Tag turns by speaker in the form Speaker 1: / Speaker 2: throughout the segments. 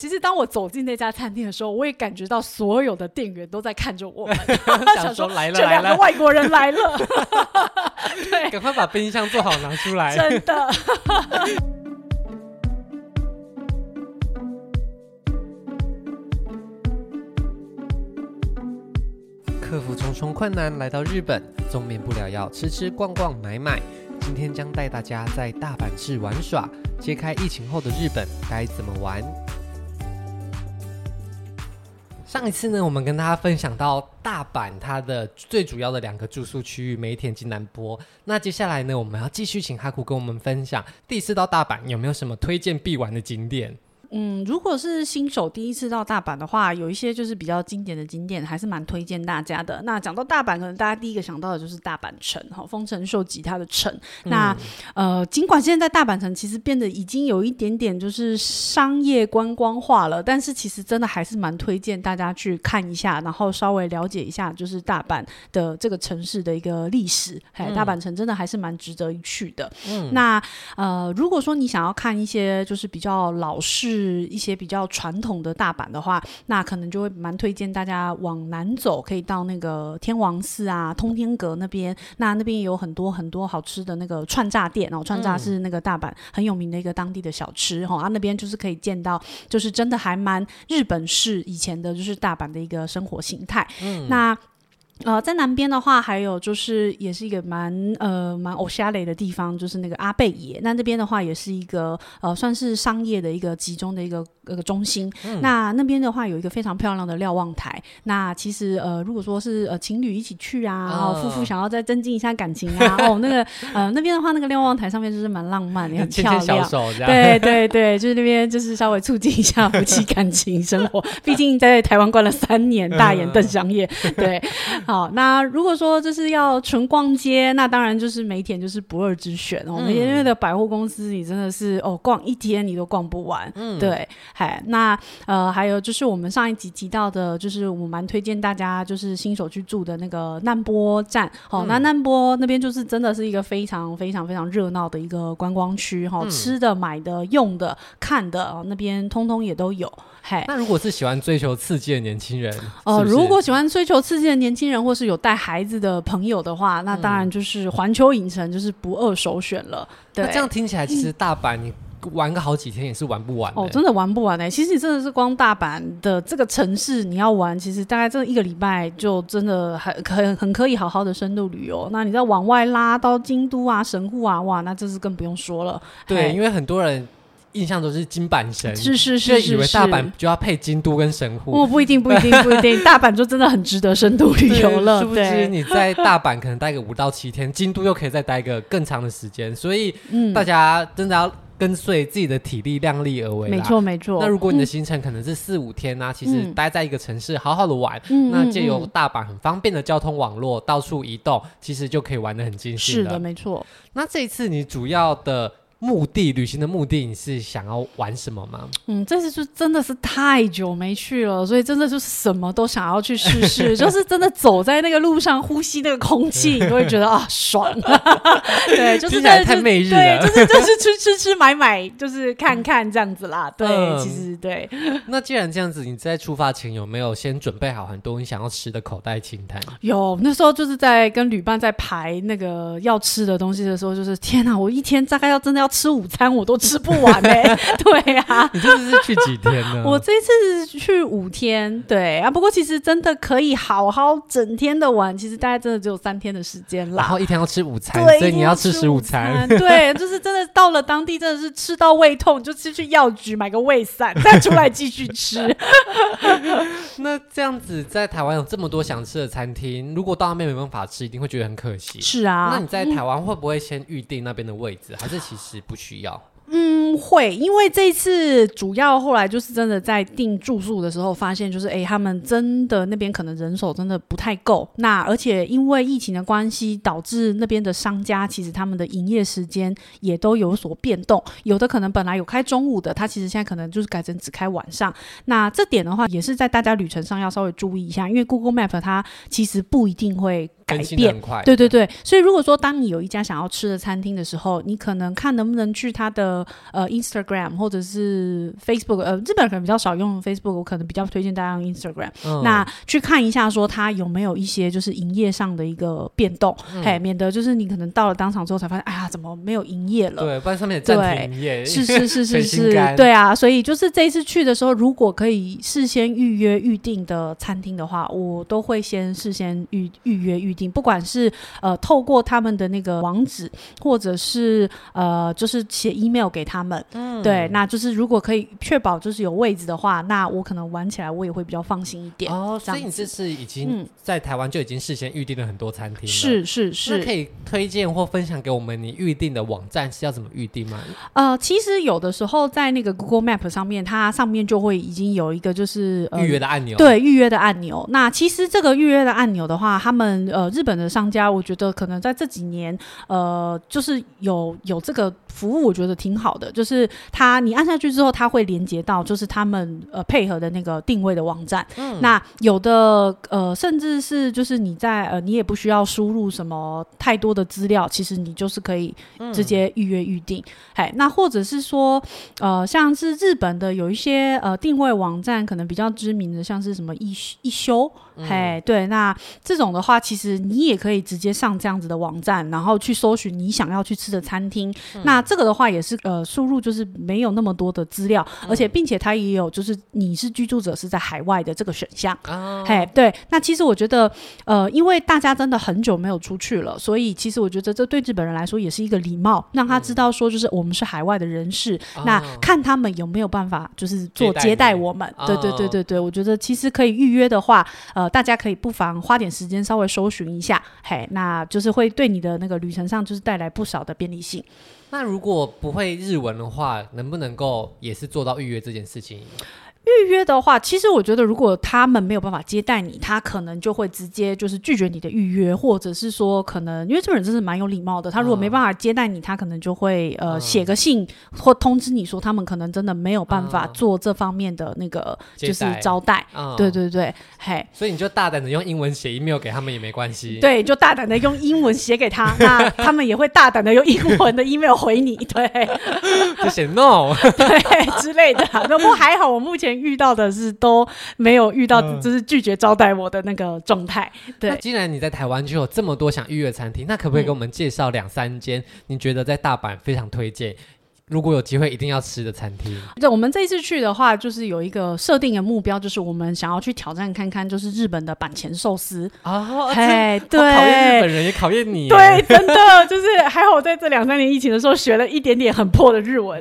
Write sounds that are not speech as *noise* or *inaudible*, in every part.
Speaker 1: 其实当我走进那家餐厅的时候，我也感觉到所有的店员都在看着我们，*laughs*
Speaker 2: 想说来了
Speaker 1: 这两个外国人来了，*laughs*
Speaker 2: 对，赶快把冰箱做好拿出来，
Speaker 1: 真的。*laughs*
Speaker 2: 克服重重困难来到日本，总免不了要吃吃逛逛买买。今天将带大家在大阪市玩耍，揭开疫情后的日本该怎么玩。上一次呢，我们跟大家分享到大阪它的最主要的两个住宿区域梅田及南波。那接下来呢，我们要继续请哈库跟我们分享第一次到大阪有没有什么推荐必玩的景点。
Speaker 1: 嗯，如果是新手第一次到大阪的话，有一些就是比较经典的景点，还是蛮推荐大家的。那讲到大阪，可能大家第一个想到的就是大阪城，哈，丰臣秀吉他的城。嗯、那呃，尽管现在大阪城其实变得已经有一点点就是商业观光化了，但是其实真的还是蛮推荐大家去看一下，然后稍微了解一下，就是大阪的这个城市的一个历史。哎、嗯，大阪城真的还是蛮值得一去的。嗯，那呃，如果说你想要看一些就是比较老式。是一些比较传统的大阪的话，那可能就会蛮推荐大家往南走，可以到那个天王寺啊、通天阁那边。那那边也有很多很多好吃的那个串炸店哦，串炸是那个大阪很有名的一个当地的小吃哈、嗯。啊，那边就是可以见到，就是真的还蛮日本式以前的就是大阪的一个生活形态。嗯，那。呃，在南边的话，还有就是也是一个蛮呃蛮欧夏雷的地方，就是那个阿贝野。那那边的话，也是一个呃算是商业的一个集中的一个一个中心。嗯、那那边的话，有一个非常漂亮的瞭望台。那其实呃，如果说是呃情侣一起去啊，然后夫妇想要再增进一下感情啊，哦，那个呃那边的话，那个瞭望台上面就是蛮浪漫，也很漂亮。对对对，就是那边就是稍微促进一下 *laughs* 夫妻感情生活。毕竟在台湾关了三年，大眼瞪小眼，对。好，那如果说就是要纯逛街，那当然就是梅田就是不二之选哦。梅田的百货公司，你真的是哦，逛一天你都逛不完。嗯，对，嗨，那呃，还有就是我们上一集提到的，就是我蛮推荐大家就是新手去住的那个难波站。好、嗯，那难波那边就是真的是一个非常非常非常热闹的一个观光区哈、嗯，吃的、买的、用的、看的，哦，那边通通也都有。嗨，
Speaker 2: 那如果是喜欢追求刺激的年轻人，哦、呃，
Speaker 1: 如果喜欢追求刺激的年轻人。或是有带孩子的朋友的话，那当然就是环球影城就是不二首选了。对，那
Speaker 2: 这样听起来，其实大阪你玩个好几天也是玩不完的。
Speaker 1: 哦，真的玩不完的。其实你真的是光大阪的这个城市你要玩，其实大概这一个礼拜就真的很很很可以好好的深度旅游。那你再往外拉到京都啊、神户啊，哇，那这是更不用说了。
Speaker 2: 对，因为很多人。印象都是金板神，
Speaker 1: 是是是，是，
Speaker 2: 以为大阪就要配京都跟神户。
Speaker 1: 不不一定不一定不一定，大阪就真的很值得深度旅游了。是不是？
Speaker 2: 你在大阪可能待个五到七天，京都又可以再待个更长的时间，所以大家真的要跟随自己的体力量力而为。
Speaker 1: 没错没错。
Speaker 2: 那如果你的行程可能是四五天呢、啊嗯？其实待在一个城市好好的玩，嗯、那借由大阪很方便的交通网络到处移动，其实就可以玩的很尽兴。
Speaker 1: 是的，没错。
Speaker 2: 那这一次你主要的。目的旅行的目的，你是想要玩什么吗？
Speaker 1: 嗯，这次就真的是太久没去了，所以真的就是什么都想要去试试。*laughs* 就是真的走在那个路上，呼吸那个空气，*laughs* 你都会觉得啊爽。*laughs* 对，就是在太媚日了。对，就是就是吃吃吃买买，就是看看这样子啦。对，嗯、其实对。
Speaker 2: 那既然这样子，你在出发前有没有先准备好很多你想要吃的口袋清单？
Speaker 1: 有，那时候就是在跟旅伴在排那个要吃的东西的时候，就是天哪，我一天大概要真的要。吃午餐我都吃不完哎、欸，*laughs* 对呀、啊，
Speaker 2: 你这次是去几天呢？
Speaker 1: 我这次是去五天，对啊，不过其实真的可以好好整天的玩，其实大概真的只有三天的时间啦。
Speaker 2: 然后一天要吃午餐，所以你要吃十五餐，
Speaker 1: 对，*laughs* 就是真的到了当地真的是吃到胃痛，就去去药局买个胃散，*laughs* 再出来继续吃。
Speaker 2: 那这样子在台湾有这么多想吃的餐厅，如果到那边没办法吃，一定会觉得很可惜。
Speaker 1: 是啊，
Speaker 2: 那你在台湾会不会先预定那边的位置，还是其实？不需要。
Speaker 1: 会，因为这一次主要后来就是真的在订住宿的时候发现，就是哎，他们真的那边可能人手真的不太够。那而且因为疫情的关系，导致那边的商家其实他们的营业时间也都有所变动，有的可能本来有开中午的，他其实现在可能就是改成只开晚上。那这点的话，也是在大家旅程上要稍微注意一下，因为 Google Map 它其实不一定会。改变。对对对，所以如果说当你有一家想要吃的餐厅的时候，你可能看能不能去他的呃 Instagram 或者是 Facebook，呃，日本人可能比较少用 Facebook，我可能比较推荐大家用 Instagram，嗯。那去看一下说他有没有一些就是营业上的一个变动，嗯，嘿，免得就是你可能到了当场之后才发现，哎呀，怎么没有营业了？
Speaker 2: 对，不然上面也暂停营业。
Speaker 1: 是是是是 *laughs* 是，对啊，所以就是这一次去的时候，如果可以事先预约预定的餐厅的话，我都会先事先预预约预定，不管是呃透过他们的那个网址，或者是呃就是写 email 给他们，嗯，对，那就是如果可以确保就是有位置的话，那我可能玩起来我也会比较放心一点。
Speaker 2: 哦，所以你这次已经在台湾就已经事先预定了很多餐厅了，
Speaker 1: 是是是，
Speaker 2: 那可以推荐或分享给我们你预定的网站是要怎么预定吗？
Speaker 1: 呃，其实有的时候在那个 Google Map 上面，它上面就会已经有一个就是
Speaker 2: 预约的按钮，
Speaker 1: 对，预约的按钮。那其实这个预约的按钮的话，他们呃日本的商家，我觉得可能在这几年呃就是有有这个服务，我觉得挺好的。就是它你按下去之后，它会连接到就是他们呃配合的那个定位的网站。嗯，那有的呃甚至是就是你在呃你也不需要输入什么太多的资料，其实你就是可以直接预约预定。哎、嗯，那或者是说呃像是日本的有一些呃定位网站，可能比较知名的，像是什么一一休。嘿、嗯，对，那这种的话，其实你也可以直接上这样子的网站，然后去搜寻你想要去吃的餐厅。嗯、那这个的话也是呃，输入就是没有那么多的资料，嗯、而且并且它也有就是你是居住者是在海外的这个选项。哦、嘿，对，那其实我觉得呃，因为大家真的很久没有出去了，所以其实我觉得这对日本人来说也是一个礼貌，让他知道说就是我们是海外的人士，嗯、那看他们有没有办法就是做接待我们。对对对对对，我觉得其实可以预约的话，呃。呃大家可以不妨花点时间稍微搜寻一下，嘿，那就是会对你的那个旅程上就是带来不少的便利性。
Speaker 2: 那如果不会日文的话，能不能够也是做到预约这件事情？
Speaker 1: 预约的话，其实我觉得，如果他们没有办法接待你，他可能就会直接就是拒绝你的预约，或者是说，可能因为这个人真是蛮有礼貌的，他如果没办法接待你，他可能就会呃写个信或通知你说，他们可能真的没有办法做这方面的那个就是招待。对对对，嘿，
Speaker 2: 所以你就大胆的用英文写 email 给他们也没关系。
Speaker 1: 对，就大胆的用英文写给他，*laughs* 那他们也会大胆的用英文的 email 回你。对，*laughs*
Speaker 2: 就写 no，*laughs*
Speaker 1: 对之类的。那不过还好，我目前。遇到的是都没有遇到，就是拒绝招待我的那个状态。嗯、对，
Speaker 2: 既然你在台湾就有这么多想预约餐厅，那可不可以给我们介绍两三间你觉得在大阪非常推荐？如果有机会，一定要吃的餐厅。
Speaker 1: 对，我们这一次去的话，就是有一个设定的目标，就是我们想要去挑战看看，就是日本的板前寿司啊。嘿，对，
Speaker 2: 考验日本人也考验你。
Speaker 1: 对，真的就是还好，我在这两三年疫情的时候学了一点点很破的日文。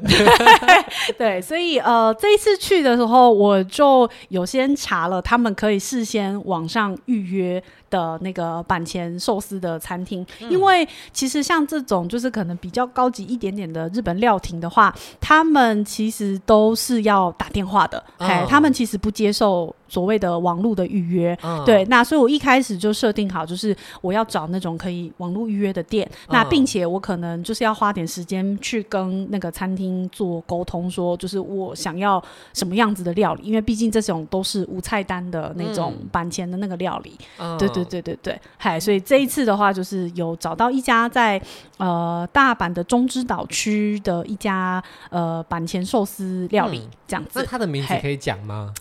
Speaker 1: *laughs* 对，所以呃，这一次去的时候，我就有先查了，他们可以事先网上预约。的那个板前寿司的餐厅，因为其实像这种就是可能比较高级一点点的日本料亭的话，他们其实都是要打电话的，哎、哦，他们其实不接受。所谓的网络的预约，嗯、对，那所以我一开始就设定好，就是我要找那种可以网络预约的店，嗯、那并且我可能就是要花点时间去跟那个餐厅做沟通，说就是我想要什么样子的料理，因为毕竟这种都是无菜单的那种板前的那个料理，嗯、对对对对对，嗨，所以这一次的话，就是有找到一家在呃大阪的中之岛区的一家呃板前寿司料理，嗯、这样子，
Speaker 2: 那它的名字可以讲吗？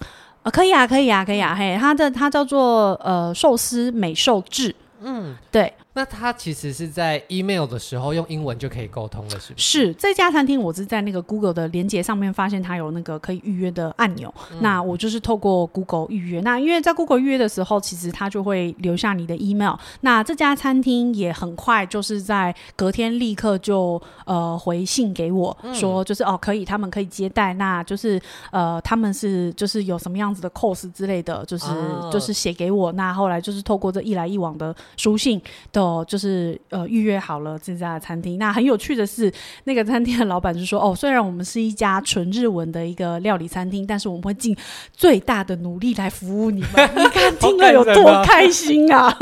Speaker 1: 呃，可以啊，可以啊，可以啊，嘿，它的它叫做呃寿司美寿志，嗯，对。
Speaker 2: 那他其实是在 email 的时候用英文就可以沟通了，是不是？
Speaker 1: 是这家餐厅，我是在那个 Google 的连接上面发现它有那个可以预约的按钮，嗯、那我就是透过 Google 预约。那因为在 Google 预约的时候，其实它就会留下你的 email。那这家餐厅也很快就是在隔天立刻就呃回信给我说，就是、嗯、哦可以，他们可以接待，那就是呃他们是就是有什么样子的 course 之类的，就是、哦、就是写给我。那后来就是透过这一来一往的书信的。哦，就是呃预约好了这家餐厅。那很有趣的是，那个餐厅的老板就说：“哦，虽然我们是一家纯日文的一个料理餐厅，但是我们会尽最大的努力来服务你们。你看听了有多开心啊！*laughs*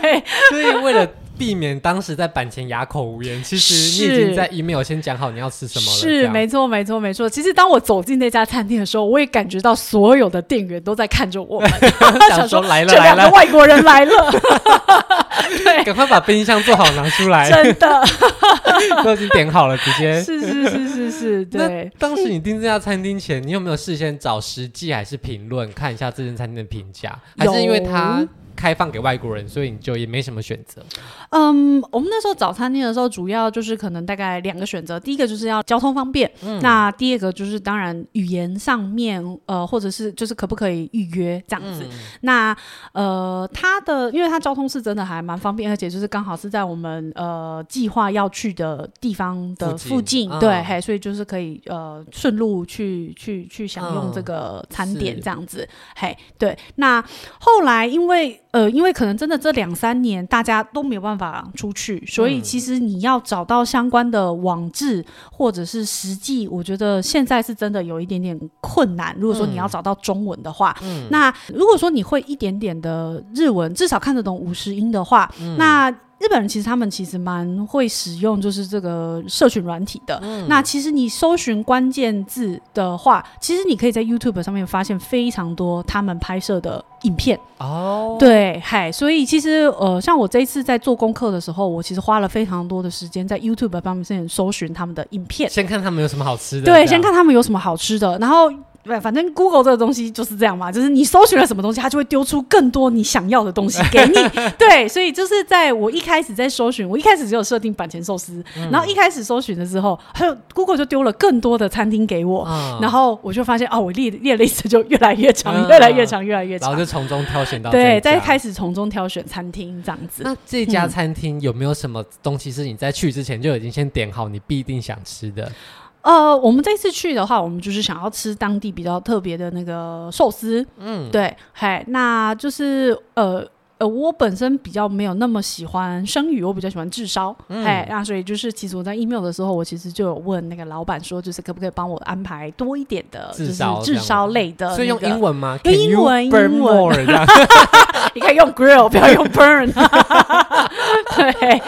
Speaker 1: 对，*laughs*
Speaker 2: 所以为了避免当时在板前哑口无言。其实你已经在 email 先讲好你要吃什么了。
Speaker 1: 是，没错，没错，没错。其实当我走进那家餐厅的时候，我也感觉到所有的店员都在看着我们，*laughs*
Speaker 2: 想说来了
Speaker 1: 这两个外国人来了。*laughs*
Speaker 2: 对，赶快把冰箱做好拿出来。
Speaker 1: 真的，*laughs*
Speaker 2: 都已经点好了，直接。
Speaker 1: 是是是是是，对。
Speaker 2: 当时你订这家餐厅前，你有没有事先找实际还是评论看一下这间餐厅的评价？还是因为它？开放给外国人，所以你就也没什么选择。
Speaker 1: 嗯，我们那时候找餐厅的时候，主要就是可能大概两个选择。第一个就是要交通方便，嗯、那第二个就是当然语言上面，呃，或者是就是可不可以预约这样子。嗯、那呃，它的因为它交通是真的还蛮方便，而且就是刚好是在我们呃计划要去的地方的附近，附近对，嗯、嘿，所以就是可以呃顺路去去去享用这个餐点这样子。嗯、嘿，对。那后来因为呃，因为可能真的这两三年大家都没有办法出去，所以其实你要找到相关的网志或者是实际，我觉得现在是真的有一点点困难。如果说你要找到中文的话，嗯，那如果说你会一点点的日文，至少看得懂五十音的话，嗯，那。日本人其实他们其实蛮会使用，就是这个社群软体的。嗯、那其实你搜寻关键字的话，其实你可以在 YouTube 上面发现非常多他们拍摄的影片。哦，对，嗨，所以其实呃，像我这一次在做功课的时候，我其实花了非常多的时间在 YouTube 上面搜寻他们的影片，
Speaker 2: 先看他们有什么好吃的。
Speaker 1: 对，先看他们有什么好吃的，然后。对，反正 Google 这个东西就是这样嘛，就是你搜寻了什么东西，它就会丢出更多你想要的东西给你。*laughs* 对，所以就是在我一开始在搜寻，我一开始只有设定板前寿司，嗯、然后一开始搜寻的时候，还有 Google 就丢了更多的餐厅给我，嗯、然后我就发现哦，我列列的 list 就越来越长，嗯、越来越长，越来越长，
Speaker 2: 然后就从中挑选到
Speaker 1: 对，再开始从中挑选餐厅这样子。
Speaker 2: 那这家餐厅有没有什么东西是你在去之前就已经先点好，你必定想吃的？
Speaker 1: 呃，我们这次去的话，我们就是想要吃当地比较特别的那个寿司。嗯，对，嘿，那就是呃呃，我本身比较没有那么喜欢生鱼，我比较喜欢炙烧。嗯，嘿，那所以就是其实我在 email 的时候，我其实就有问那个老板说，就是可不可以帮我安排多一点的，就是炙烧类的。
Speaker 2: 所以用英文吗？
Speaker 1: 用英文，英文。*laughs* 你可以用 grill，不要用 burn。*laughs* 对，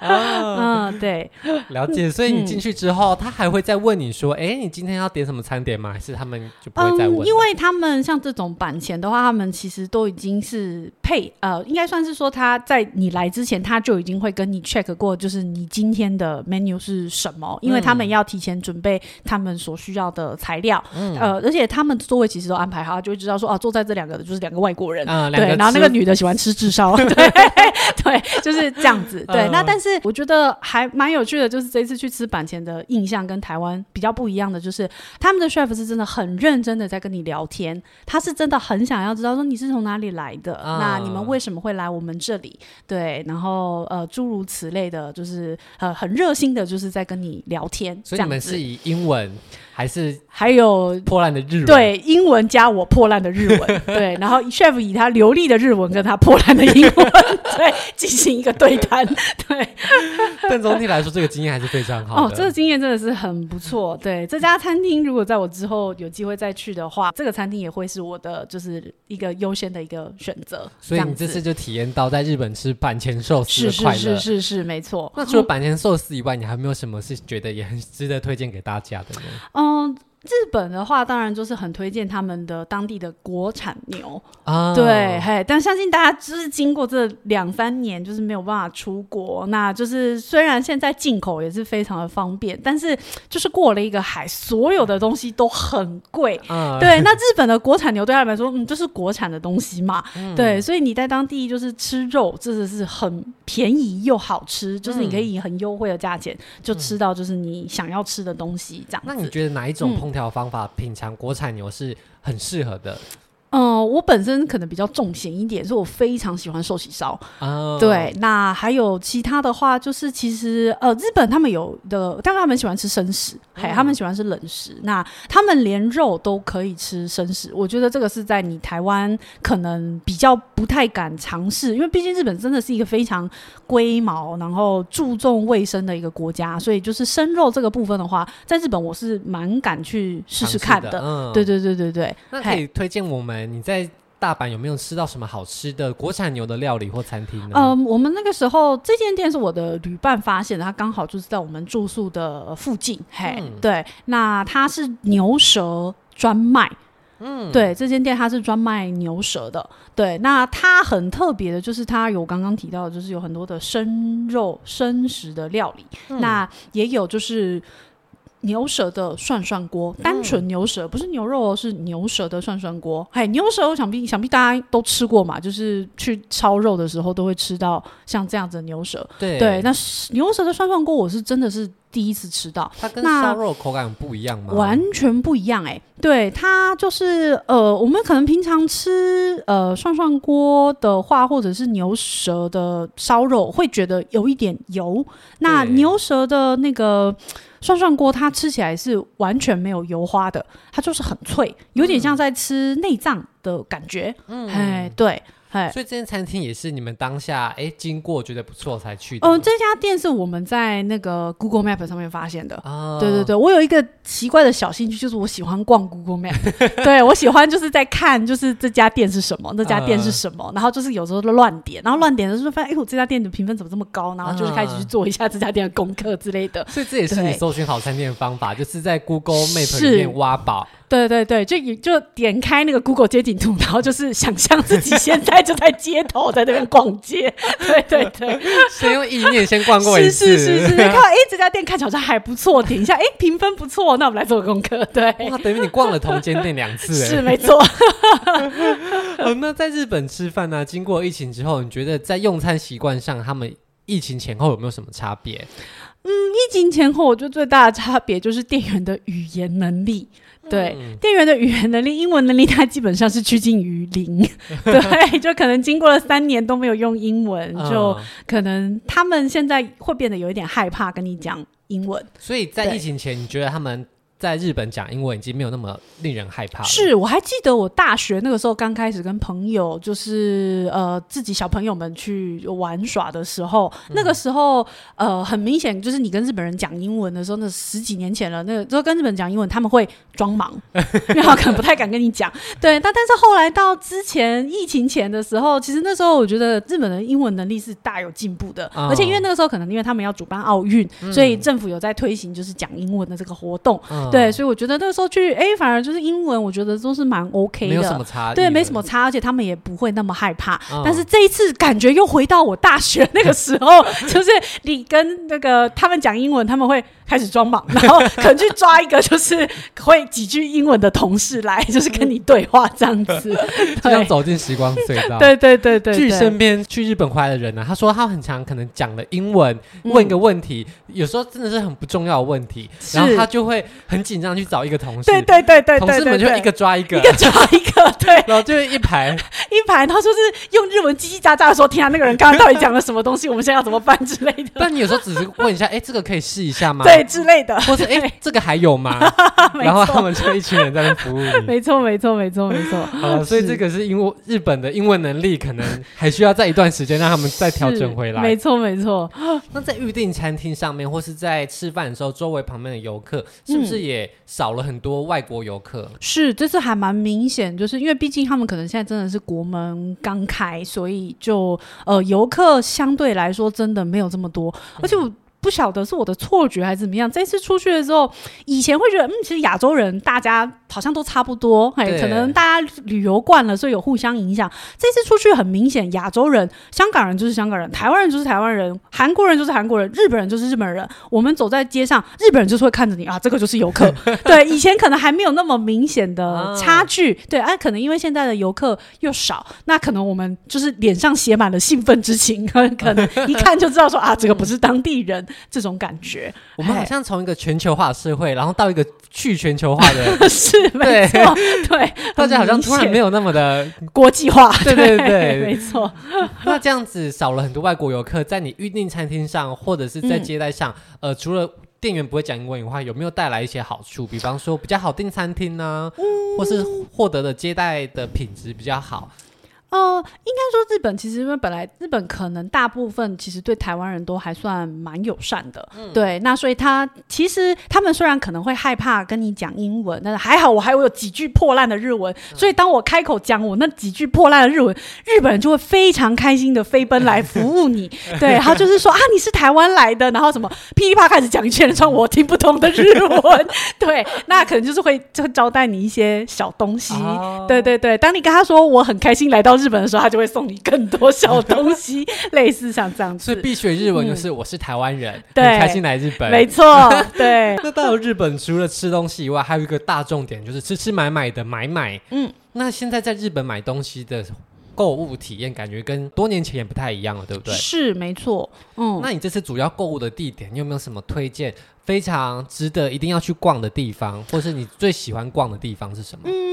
Speaker 1: *laughs* 嗯，对，
Speaker 2: 了解。所以你进去之后，他还会再问你说：“哎，你今天要点什么餐点吗？”还是他们就不会再问？
Speaker 1: 因为他们像这种板前的话，他们其实都已经是配呃，应该算是说他在你来之前，他就已经会跟你 check 过，就是你今天的 menu 是什么，因为他们要提前准备他们所需要的材料。嗯，呃，而且他们座位其实都安排好，就会知道说，啊，坐在这两个的就是两个外国人。嗯，对，然后那个。这个女的喜欢吃炙烧，*laughs* 对对，就是这样子。对，那但是我觉得还蛮有趣的，就是这次去吃板前的印象跟台湾比较不一样的，就是他们的 chef 是真的很认真的在跟你聊天，他是真的很想要知道说你是从哪里来的，嗯、那你们为什么会来我们这里？对，然后呃诸如此类的，就是呃很热心的，就是在跟你聊天。
Speaker 2: 所以你们是以英文。还是
Speaker 1: 还有
Speaker 2: 破烂的日文，
Speaker 1: 对，英文加我破烂的日文，对，然后 chef 以他流利的日文跟他破烂的英文，*laughs* 对，进行一个对谈，对。*laughs* *laughs*
Speaker 2: 但总体来说，这个经验还是非常好
Speaker 1: 哦，这个经验真的是很不错。对，这家餐厅如果在我之后有机会再去的话，这个餐厅也会是我的就是一个优先的一个选择。
Speaker 2: 所以你这次就体验到在日本吃板前寿司的快乐，
Speaker 1: 是是是是是，没错。
Speaker 2: 那除了板前寿司以外，你还有没有什么是觉得也很值得推荐给大家的呢？
Speaker 1: 嗯，日本的话，当然就是很推荐他们的当地的国产牛。啊，对，嘿，但相信大家就是经过这两三年，就是没有办法出国，那就是虽然现在进口也是非常的方便，但是就是过了一个海，所有的东西都很贵，嗯、对，那日本的国产牛对他们来说，嗯，就是国产的东西嘛，嗯、对，所以你在当地就是吃肉，真的是很便宜又好吃，就是你可以以很优惠的价钱就吃到就是你想要吃的东西，这样子。
Speaker 2: 那你觉得哪一种烹调方法品尝国产牛是很适合的。
Speaker 1: 嗯、呃，我本身可能比较重咸一点，所以我非常喜欢寿喜烧。哦、对，那还有其他的话，就是其实呃，日本他们有的，但他们喜欢吃生食，嘿、嗯，他们喜欢吃冷食。那他们连肉都可以吃生食，我觉得这个是在你台湾可能比较不太敢尝试，因为毕竟日本真的是一个非常龟毛，然后注重卫生的一个国家，所以就是生肉这个部分的话，在日本我是蛮敢去试试看的。的嗯、对对对对对，
Speaker 2: 那可以推荐我们。你在大阪有没有吃到什么好吃的国产牛的料理或餐厅呢？
Speaker 1: 嗯，我们那个时候这间店是我的旅伴发现的，它刚好就是在我们住宿的附近。嘿，嗯、对，那它是牛舌专卖。嗯，对，这间店它是专卖牛舌的。对，那它很特别的，就是它有刚刚提到的，就是有很多的生肉、生食的料理。嗯、那也有就是。牛舌的涮涮锅，单纯牛舌，不是牛肉哦，是牛舌的涮涮锅。嘿，牛舌，我想必想必大家都吃过嘛，就是去烧肉的时候都会吃到像这样子的牛舌。
Speaker 2: 对
Speaker 1: 对，那牛舌的涮涮锅，我是真的是第一次吃到。
Speaker 2: 它跟烧肉口感不一样吗？
Speaker 1: 完全不一样哎、欸，对，它就是呃，我们可能平常吃呃涮涮锅的话，或者是牛舌的烧肉，会觉得有一点油。那牛舌的那个。涮涮锅它吃起来是完全没有油花的，它就是很脆，有点像在吃内脏的感觉。嗯，哎，对。
Speaker 2: 所以这间餐厅也是你们当下哎经过觉得不错才去的。
Speaker 1: 嗯，这家店是我们在那个 Google Map 上面发现的。啊，对对对，我有一个奇怪的小兴趣，就是我喜欢逛 Google Map。*laughs* 对，我喜欢就是在看，就是这家店是什么，那家店是什么，然后就是有时候都乱点，然后乱点的时候发现，哎，我这家店的评分怎么这么高？然后就是开始去做一下这家店的功课之类的。
Speaker 2: 所以这也是你搜寻好餐厅的方法，就是在 Google Map 里面挖宝。
Speaker 1: 对对对，就就点开那个 Google 街景图，*laughs* 然后就是想象自己现在就在街头，在那边逛街。对 *laughs* 对对，*laughs*
Speaker 2: 先用意念先逛过一次，
Speaker 1: 是是是是，看哎这家店看起来好像还不错，停一下，哎评分不错，那我们来做个功课。对，
Speaker 2: 哇，等于你逛了同间店两次，
Speaker 1: 是没错。
Speaker 2: 嗯，那在日本吃饭呢、啊？经过疫情之后，你觉得在用餐习惯上，他们疫情前后有没有什么差别？
Speaker 1: 嗯，疫情前后，我觉得最大的差别就是店员的语言能力。对，嗯、店员的语言能力、英文能力，他基本上是趋近于零。*laughs* 对，就可能经过了三年都没有用英文，嗯、就可能他们现在会变得有一点害怕跟你讲英文。
Speaker 2: 所以在疫情前，你觉得他们？在日本讲英文已经没有那么令人害怕了。
Speaker 1: 是，我还记得我大学那个时候刚开始跟朋友，就是呃自己小朋友们去玩耍的时候，嗯、那个时候呃很明显就是你跟日本人讲英文的时候，那十几年前了，那个就跟日本讲英文，他们会装忙，*laughs* 然后可能不太敢跟你讲。对，但但是后来到之前疫情前的时候，其实那时候我觉得日本的英文能力是大有进步的，哦、而且因为那个时候可能因为他们要主办奥运，嗯、所以政府有在推行就是讲英文的这个活动。嗯对，所以我觉得那个时候去，哎，反而就是英文，我觉得都是蛮 OK 的，
Speaker 2: 没有什么差，
Speaker 1: 对，没什么差，而且他们也不会那么害怕。嗯、但是这一次感觉又回到我大学那个时候，*laughs* 就是你跟那个他们讲英文，他们会开始装忙，*laughs* 然后可能去抓一个就是会几句英文的同事来，*laughs* 就是跟你对话这样子，*laughs*
Speaker 2: 就像走进时光隧道。
Speaker 1: 对对对对，对，
Speaker 2: 据身边去日本回来的人呢、啊，他说他很常可能讲了英文，问一个问题，嗯、有时候真的是很不重要的问题，然后他就会很。紧张去找一个同事，
Speaker 1: 对对对对，
Speaker 2: 同事们就一个抓一个，
Speaker 1: 一个抓一个，对，
Speaker 2: 然后就是一排
Speaker 1: 一排，他说是用日文叽叽喳喳的说，天啊，那个人刚刚到底讲了什么东西？我们现在要怎么办之类的。
Speaker 2: 但你有时候只是问一下，哎，这个可以试一下吗？
Speaker 1: 对，之类的，
Speaker 2: 或者哎，这个还有吗？*laughs* 然后他们就一群人在那服务你。
Speaker 1: 没错，没错，没错，没错。*laughs*
Speaker 2: 好，所以这个是因为日本的英文能力可能还需要在一段时间让他们再调整回来。
Speaker 1: 没错，没错。
Speaker 2: 那在预定餐厅上面，或是在吃饭的时候，周围旁边的游客是不是也少了很？很多外国游客
Speaker 1: 是，这次还蛮明显，就是因为毕竟他们可能现在真的是国门刚开，所以就呃游客相对来说真的没有这么多，而且我。不晓得是我的错觉还是怎么样。这次出去的时候，以前会觉得，嗯，其实亚洲人大家好像都差不多，哎可能大家旅游惯了，所以有互相影响。这次出去很明显，亚洲人、香港人就是香港人，台湾人就是台湾人，韩国人就是韩国人，日本人就是日本人。我们走在街上，日本人就是会看着你啊，这个就是游客。*laughs* 对，以前可能还没有那么明显的差距。对，啊，可能因为现在的游客又少，那可能我们就是脸上写满了兴奋之情，*laughs* 可能一看就知道说啊，这个不是当地人。*laughs* 这种感觉，*laughs*
Speaker 2: 我们好像从一个全球化的社会，然后到一个去全球化的，*laughs*
Speaker 1: 是没错，对，
Speaker 2: 大家好像突然没有那么的
Speaker 1: 国际化，
Speaker 2: 对对对，
Speaker 1: 没错。
Speaker 2: 那这样子少了很多外国游客，在你预订餐厅上，或者是在接待上，呃，除了店员不会讲英文以外，有没有带来一些好处？比方说比较好订餐厅呢，或是获得的接待的品质比较好？
Speaker 1: 呃，应该说日本其实因为本来日本可能大部分其实对台湾人都还算蛮友善的，嗯、对，那所以他其实他们虽然可能会害怕跟你讲英文，但是还好我还有几句破烂的日文，嗯、所以当我开口讲我那几句破烂的日文，日本人就会非常开心的飞奔来服务你，*laughs* 对，然后就是说啊你是台湾来的，然后什么噼里啪开始讲一连串我听不懂的日文，*laughs* 对，那可能就是会就会招待你一些小东西，哦、对对对，当你跟他说我很开心来到。日本的时候，他就会送你更多小东西，*laughs* 类似像这样子。
Speaker 2: 所以必学日文就是我是台湾人，嗯、很开心来日本。
Speaker 1: 没错，*laughs* 对。
Speaker 2: 那到了日本，除了吃东西以外，还有一个大重点就是吃吃买买的买买。嗯，那现在在日本买东西的购物体验，感觉跟多年前也不太一样了，对不对？
Speaker 1: 是，没错。嗯，
Speaker 2: 那你这次主要购物的地点，你有没有什么推荐非常值得一定要去逛的地方，或是你最喜欢逛的地方是什么？
Speaker 1: 嗯。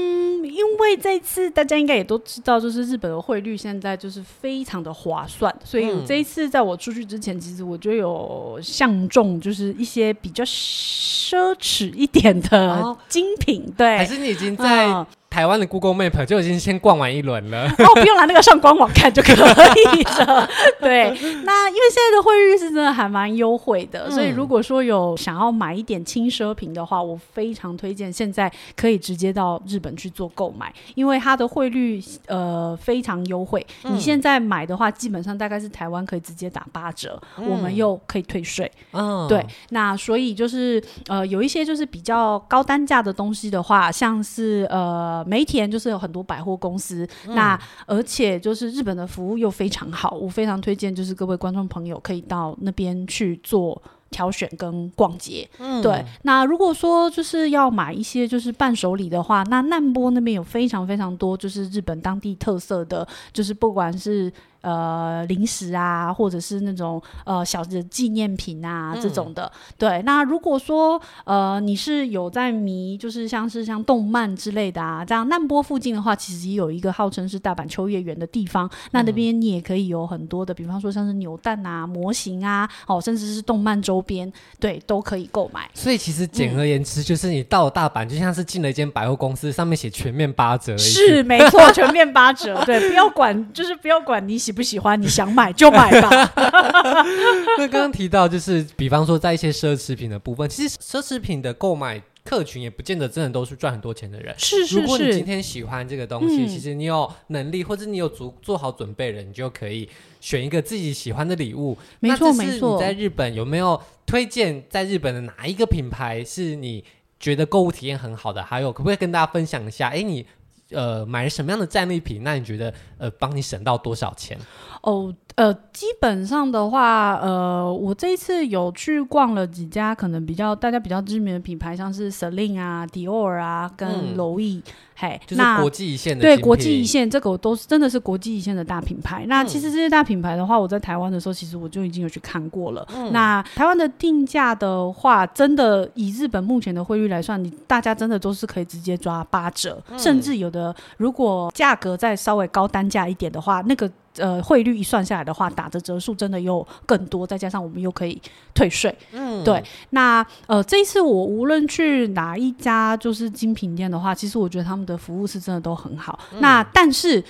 Speaker 1: 因为这一次大家应该也都知道，就是日本的汇率现在就是非常的划算，所以这一次在我出去之前，其实我就有相中，就是一些比较奢侈一点的精品。哦、对，
Speaker 2: 还是你已经在、嗯。台湾的 Google Map 就已经先逛完一轮了 *laughs*
Speaker 1: 哦，不用来那个上官网看就可以了。*laughs* 对，那因为现在的汇率是真的还蛮优惠的，嗯、所以如果说有想要买一点轻奢品的话，我非常推荐现在可以直接到日本去做购买，因为它的汇率呃非常优惠。嗯、你现在买的话，基本上大概是台湾可以直接打八折，嗯、我们又可以退税。嗯，对，那所以就是呃有一些就是比较高单价的东西的话，像是呃。梅田就是有很多百货公司，嗯、那而且就是日本的服务又非常好，我非常推荐，就是各位观众朋友可以到那边去做挑选跟逛街。嗯，对。那如果说就是要买一些就是伴手礼的话，那难波那边有非常非常多就是日本当地特色的，就是不管是。呃，零食啊，或者是那种呃小的纪念品啊，这种的。嗯、对，那如果说呃你是有在迷，就是像是像动漫之类的啊，这样难波附近的话，其实也有一个号称是大阪秋叶原的地方。嗯、那那边你也可以有很多的，比方说像是扭蛋啊、模型啊，哦，甚至是动漫周边，对，都可以购买。
Speaker 2: 所以其实简而言之，就是你到了大阪，就像是进了一间百货公司，上面写全面八折。
Speaker 1: 是，没错，全面八折。对，不要管，就是不要管你喜。喜不喜欢？你想买就买吧。*laughs*
Speaker 2: 那刚刚提到，就是比方说，在一些奢侈品的部分，其实奢侈品的购买客群也不见得真的都是赚很多钱的人。
Speaker 1: 是是是。
Speaker 2: 如果你今天喜欢这个东西，嗯、其实你有能力或者你有足做好准备了，你就可以选一个自己喜欢的礼物。
Speaker 1: 没错没错。
Speaker 2: 你在日本有没有推荐在日本的哪一个品牌是你觉得购物体验很好的？还有，可不可以跟大家分享一下？哎，你。呃，买什么样的战利品？那你觉得呃，帮你省到多少钱？
Speaker 1: 哦，呃，基本上的话，呃，我这一次有去逛了几家可能比较大家比较知名的品牌，像是 Celine 啊、Dior 啊，跟 Louis，。嘿，
Speaker 2: 就是国际一线的。
Speaker 1: 对，国际一线，这个我都是真的是国际一线的大品牌。那其实这些大品牌的话，我在台湾的时候，其实我就已经有去看过了。嗯、那台湾的定价的话，真的以日本目前的汇率来算，你大家真的都是可以直接抓八折，嗯、甚至有的如果价格再稍微高单价一点的话，那个。呃，汇率一算下来的话，打的折数真的又更多，再加上我们又可以退税。嗯，对。那呃，这一次我无论去哪一家就是精品店的话，其实我觉得他们的服务是真的都很好。嗯、那但是。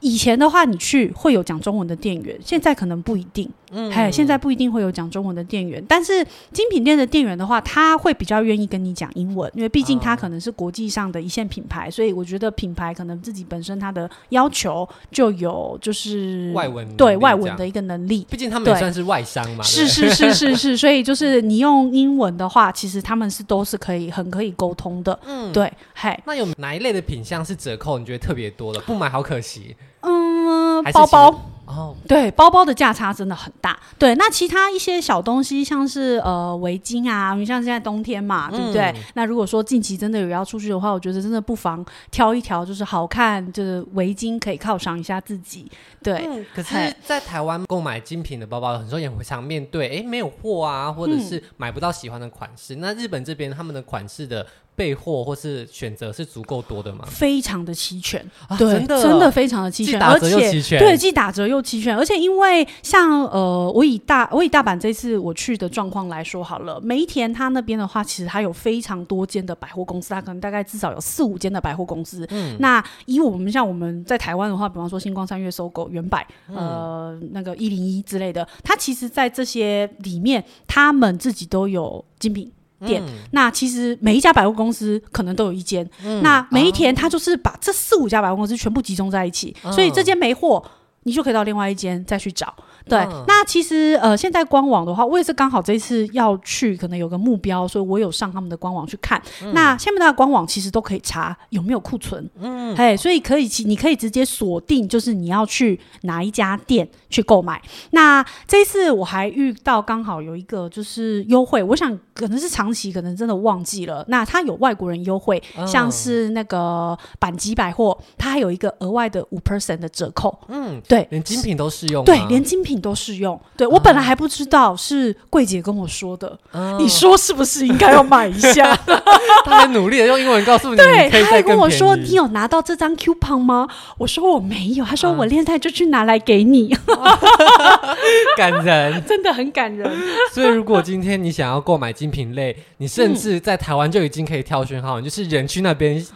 Speaker 1: 以前的话，你去会有讲中文的店员，现在可能不一定。嗯，哎，现在不一定会有讲中文的店员，但是精品店的店员的话，他会比较愿意跟你讲英文，因为毕竟他可能是国际上的一线品牌，所以我觉得品牌可能自己本身它的要求就有就是
Speaker 2: 外文
Speaker 1: 对外文的一个能力。
Speaker 2: 毕竟他们也算是外商嘛。
Speaker 1: 是是是是 *laughs* 是，所以就是你用英文的话，其实他们是都是可以很可以沟通的。嗯，对，嘿。
Speaker 2: 那有哪一类的品相是折扣？你觉得特别多的，不买好可惜。
Speaker 1: 嗯，包包哦，对，包包的价差真的很大。对，那其他一些小东西，像是呃围巾啊，你像现在冬天嘛，对不对？嗯、那如果说近期真的有要出去的话，我觉得真的不妨挑一条就是好看，就是围巾可以犒赏一下自己。对，
Speaker 2: 嗯、可是，在台湾购买精品的包包，很多也会常面对，哎，没有货啊，或者是买不到喜欢的款式。嗯、那日本这边他们的款式的。备货或是选择是足够多的吗？
Speaker 1: 非常的齐全，
Speaker 2: 啊、
Speaker 1: 对，
Speaker 2: 真的
Speaker 1: 真的非常的齐全，
Speaker 2: 打折又齐全，
Speaker 1: 对，既打折又齐全，而且因为像呃，我以大我以大阪这次我去的状况来说好了，梅田它那边的话，其实它有非常多间的百货公司，它可能大概至少有四五间的百货公司。嗯，那以我们像我们在台湾的话，比方说星光三越、SOGO、远百，呃，那个一零一之类的，它其实在这些里面，他们自己都有精品。店，嗯、那其实每一家百货公司可能都有一间，嗯、那梅田它就是把这四五家百货公司全部集中在一起，嗯、所以这间没货，你就可以到另外一间再去找。对，嗯、那其实呃，现在官网的话，我也是刚好这一次要去，可能有个目标，所以我有上他们的官网去看。嗯、那下面的官网其实都可以查有没有库存，嗯，嘿，所以可以，你可以直接锁定，就是你要去哪一家店去购买。那这一次我还遇到刚好有一个就是优惠，我想可能是长期可能真的忘记了。那它有外国人优惠，嗯、像是那个阪急百货，它还有一个额外的五 percent 的折扣，嗯，对，
Speaker 2: 连精品都适用，
Speaker 1: 对，连精品。都适用，对，我本来还不知道，是柜姐跟我说的。嗯、你说是不是应该要买一下？*laughs*
Speaker 2: 他很努力的用英文告诉你，对，
Speaker 1: 他还跟我说，你有拿到这张 coupon 吗？我说我没有，他说我现在就去拿来给你。嗯、*laughs*
Speaker 2: 感人，*laughs*
Speaker 1: 真的很感人。
Speaker 2: 所以如果今天你想要购买精品类，你甚至在台湾就已经可以挑选好，你就是人去那边。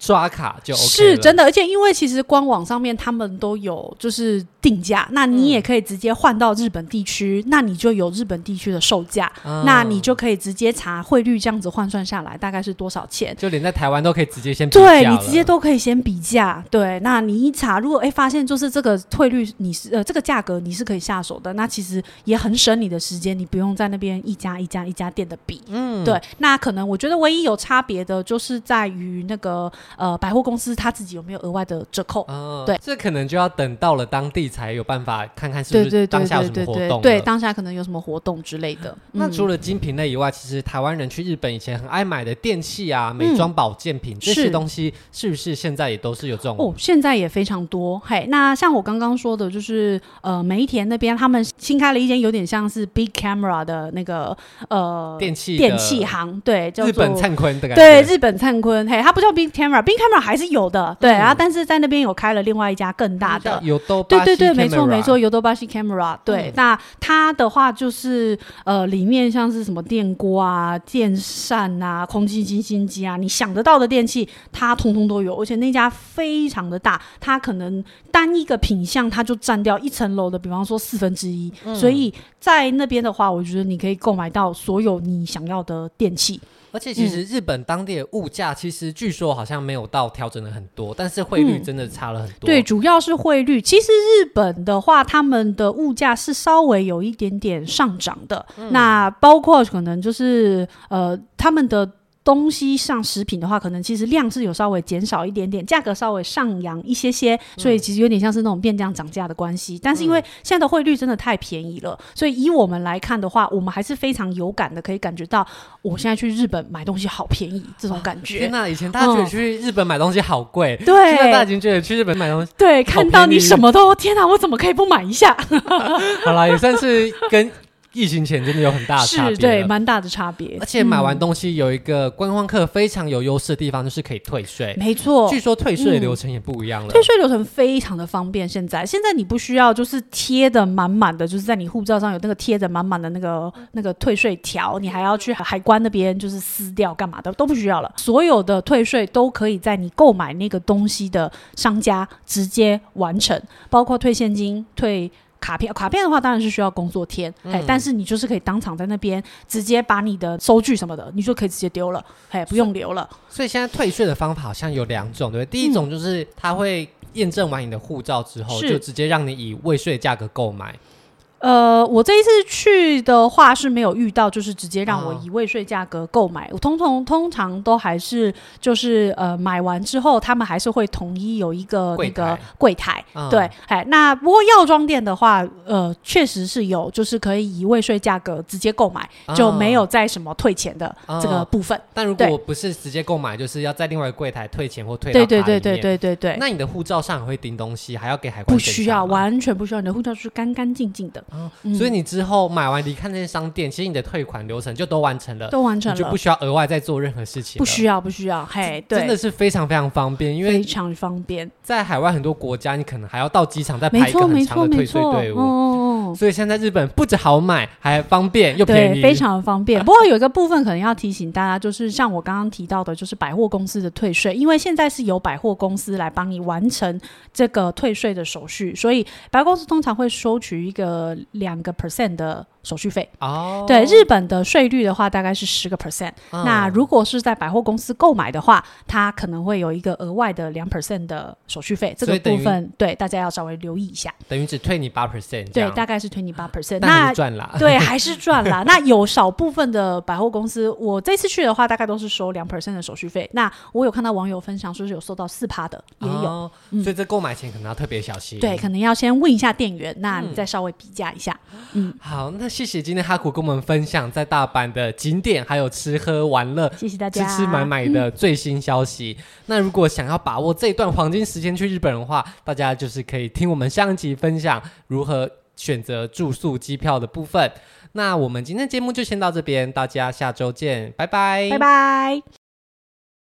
Speaker 2: 刷卡就 OK
Speaker 1: 是真的，而且因为其实官网上面他们都有就是定价，那你也可以直接换到日本地区，嗯、那你就有日本地区的售价，嗯、那你就可以直接查汇率，这样子换算下来大概是多少钱？
Speaker 2: 就连在台湾都可以直接先比价，
Speaker 1: 对，你直接都可以先比价。对，那你一查，如果哎发现就是这个汇率你是呃这个价格你是可以下手的，那其实也很省你的时间，你不用在那边一家一家一家店的比。嗯，对，那可能我觉得唯一有差别的就是在于那个。呃，百货公司他自己有没有额外的折扣？哦、对，
Speaker 2: 这可能就要等到了当地才有办法看看是不是当下有什么活动。对，当
Speaker 1: 下可能有什么活动之类的。嗯、
Speaker 2: 那除了精品类以外，其实台湾人去日本以前很爱买的电器啊、美妆保健品、嗯、这些东西，是不是现在也都是有这种？
Speaker 1: 哦，现在也非常多。嘿，那像我刚刚说的，就是呃，梅田那边他们新开了一间有点像是 Big Camera 的那个呃
Speaker 2: 电器
Speaker 1: 电器行，对，叫做
Speaker 2: 日本灿坤的感觉。
Speaker 1: 对，日本灿坤，嘿，它不叫 Big Camera。Big Camera 还是有的，对，然后但是在那边有开了另外一家更大的，
Speaker 2: 有都
Speaker 1: 对对对，没错没错，有多巴西 camera，对，那它的话就是呃，里面像是什么电锅啊、电扇啊、空气清新机啊，你想得到的电器，它通通都有，而且那家非常的大，它可能单一个品相它就占掉一层楼的，比方说四分之一，所以在那边的话，我觉得你可以购买到所有你想要的电器。
Speaker 2: 而且其实日本当地的物价，其实据说好像没有到调整的很多，但是汇率真的差了很多。
Speaker 1: 对，主要是汇率。其实日本的话，他们的物价是稍微有一点点上涨的。嗯、那包括可能就是呃，他们的。东西上食品的话，可能其实量是有稍微减少一点点，价格稍微上扬一些些，所以其实有点像是那种变量涨价的关系。但是因为现在的汇率真的太便宜了，所以以我们来看的话，我们还是非常有感的，可以感觉到我现在去日本买东西好便宜这种感觉。
Speaker 2: 天哪，以前大家觉得去日本买东西好贵，
Speaker 1: 对，
Speaker 2: 现在大家已经觉得去日本买东西
Speaker 1: 对，看到你什么都天哪，我怎么可以不买一下？*laughs*
Speaker 2: 好啦，也算是跟。疫情前真的有很大的差别，
Speaker 1: 是对，蛮大的差别。
Speaker 2: 而且买完东西有一个观光客非常有优势的地方，就是可以退税。
Speaker 1: 没错，
Speaker 2: 据说退税流程也不一样了。
Speaker 1: 退税流程非常的方便。现在，现在你不需要就是贴的满满的，就是在你护照上有那个贴的满满的那个那个退税条，你还要去海关那边就是撕掉干嘛的都不需要了。所有的退税都可以在你购买那个东西的商家直接完成，包括退现金、退。卡片卡片的话，当然是需要工作天，哎、嗯，但是你就是可以当场在那边直接把你的收据什么的，你就可以直接丢了，哎，不用留了。
Speaker 2: 所以现在退税的方法好像有两种，对不对？第一种就是他会验证完你的护照之后，嗯、就直接让你以未税价格购买。
Speaker 1: 呃，我这一次去的话是没有遇到，就是直接让我以未税价格购买。哦、我通通通常都还是就是呃买完之后，他们还是会统一有一个那个柜台。嗯、对，哎，那不过药妆店的话，呃，确实是有，就是可以以未税价格直接购买，嗯、就没有在什么退钱的这个部分。嗯、
Speaker 2: 但如果不是直接购买，就是要在另外柜台退钱或退。
Speaker 1: 对对对对对对对。
Speaker 2: 那你的护照上也会钉东西，还要给海关？
Speaker 1: 不需要，完全不需要，你的护照是干干净净的。
Speaker 2: 所以你之后买完离开那些商店，其实你的退款流程就都完成了，
Speaker 1: 都完成了，
Speaker 2: 就不需要额外再做任何事情。
Speaker 1: 不需要，不需要，嘿，对，
Speaker 2: 真的是非常非常方便，因为
Speaker 1: 非常方便。
Speaker 2: 在海外很多国家，你可能还要到机场再排一个很长的退税队伍。哦，所以现在日本不止好买，还方便又便宜，
Speaker 1: 非常方便。不过有一个部分可能要提醒大家，就是像我刚刚提到的，就是百货公司的退税，因为现在是由百货公司来帮你完成这个退税的手续，所以百货公司通常会收取一个两个 percent 的。手续费哦，对，日本的税率的话大概是十个 percent。那如果是在百货公司购买的话，它可能会有一个额外的两 percent 的手续费。这个部分对大家要稍微留意一下。
Speaker 2: 等于只退你八 percent，
Speaker 1: 对，大概是退你八 percent。
Speaker 2: 那赚啦，*laughs*
Speaker 1: 对，还是赚啦。*laughs* 那有少部分的百货公司，我这次去的话，大概都是收两 percent 的手续费。那我有看到网友分享说是有收到四趴的，也有。
Speaker 2: 所以这购买前可能要特别小心。
Speaker 1: 对，可能要先问一下店员，那你再稍微比价一下。嗯，
Speaker 2: 好，那。谢谢今天哈古跟我们分享在大阪的景点，还有吃喝玩乐，
Speaker 1: 谢谢大家，
Speaker 2: 吃吃买买的最新消息。嗯、那如果想要把握这一段黄金时间去日本的话，大家就是可以听我们上一集分享如何选择住宿、机票的部分。那我们今天节目就先到这边，大家下周见，拜拜，
Speaker 1: 拜拜。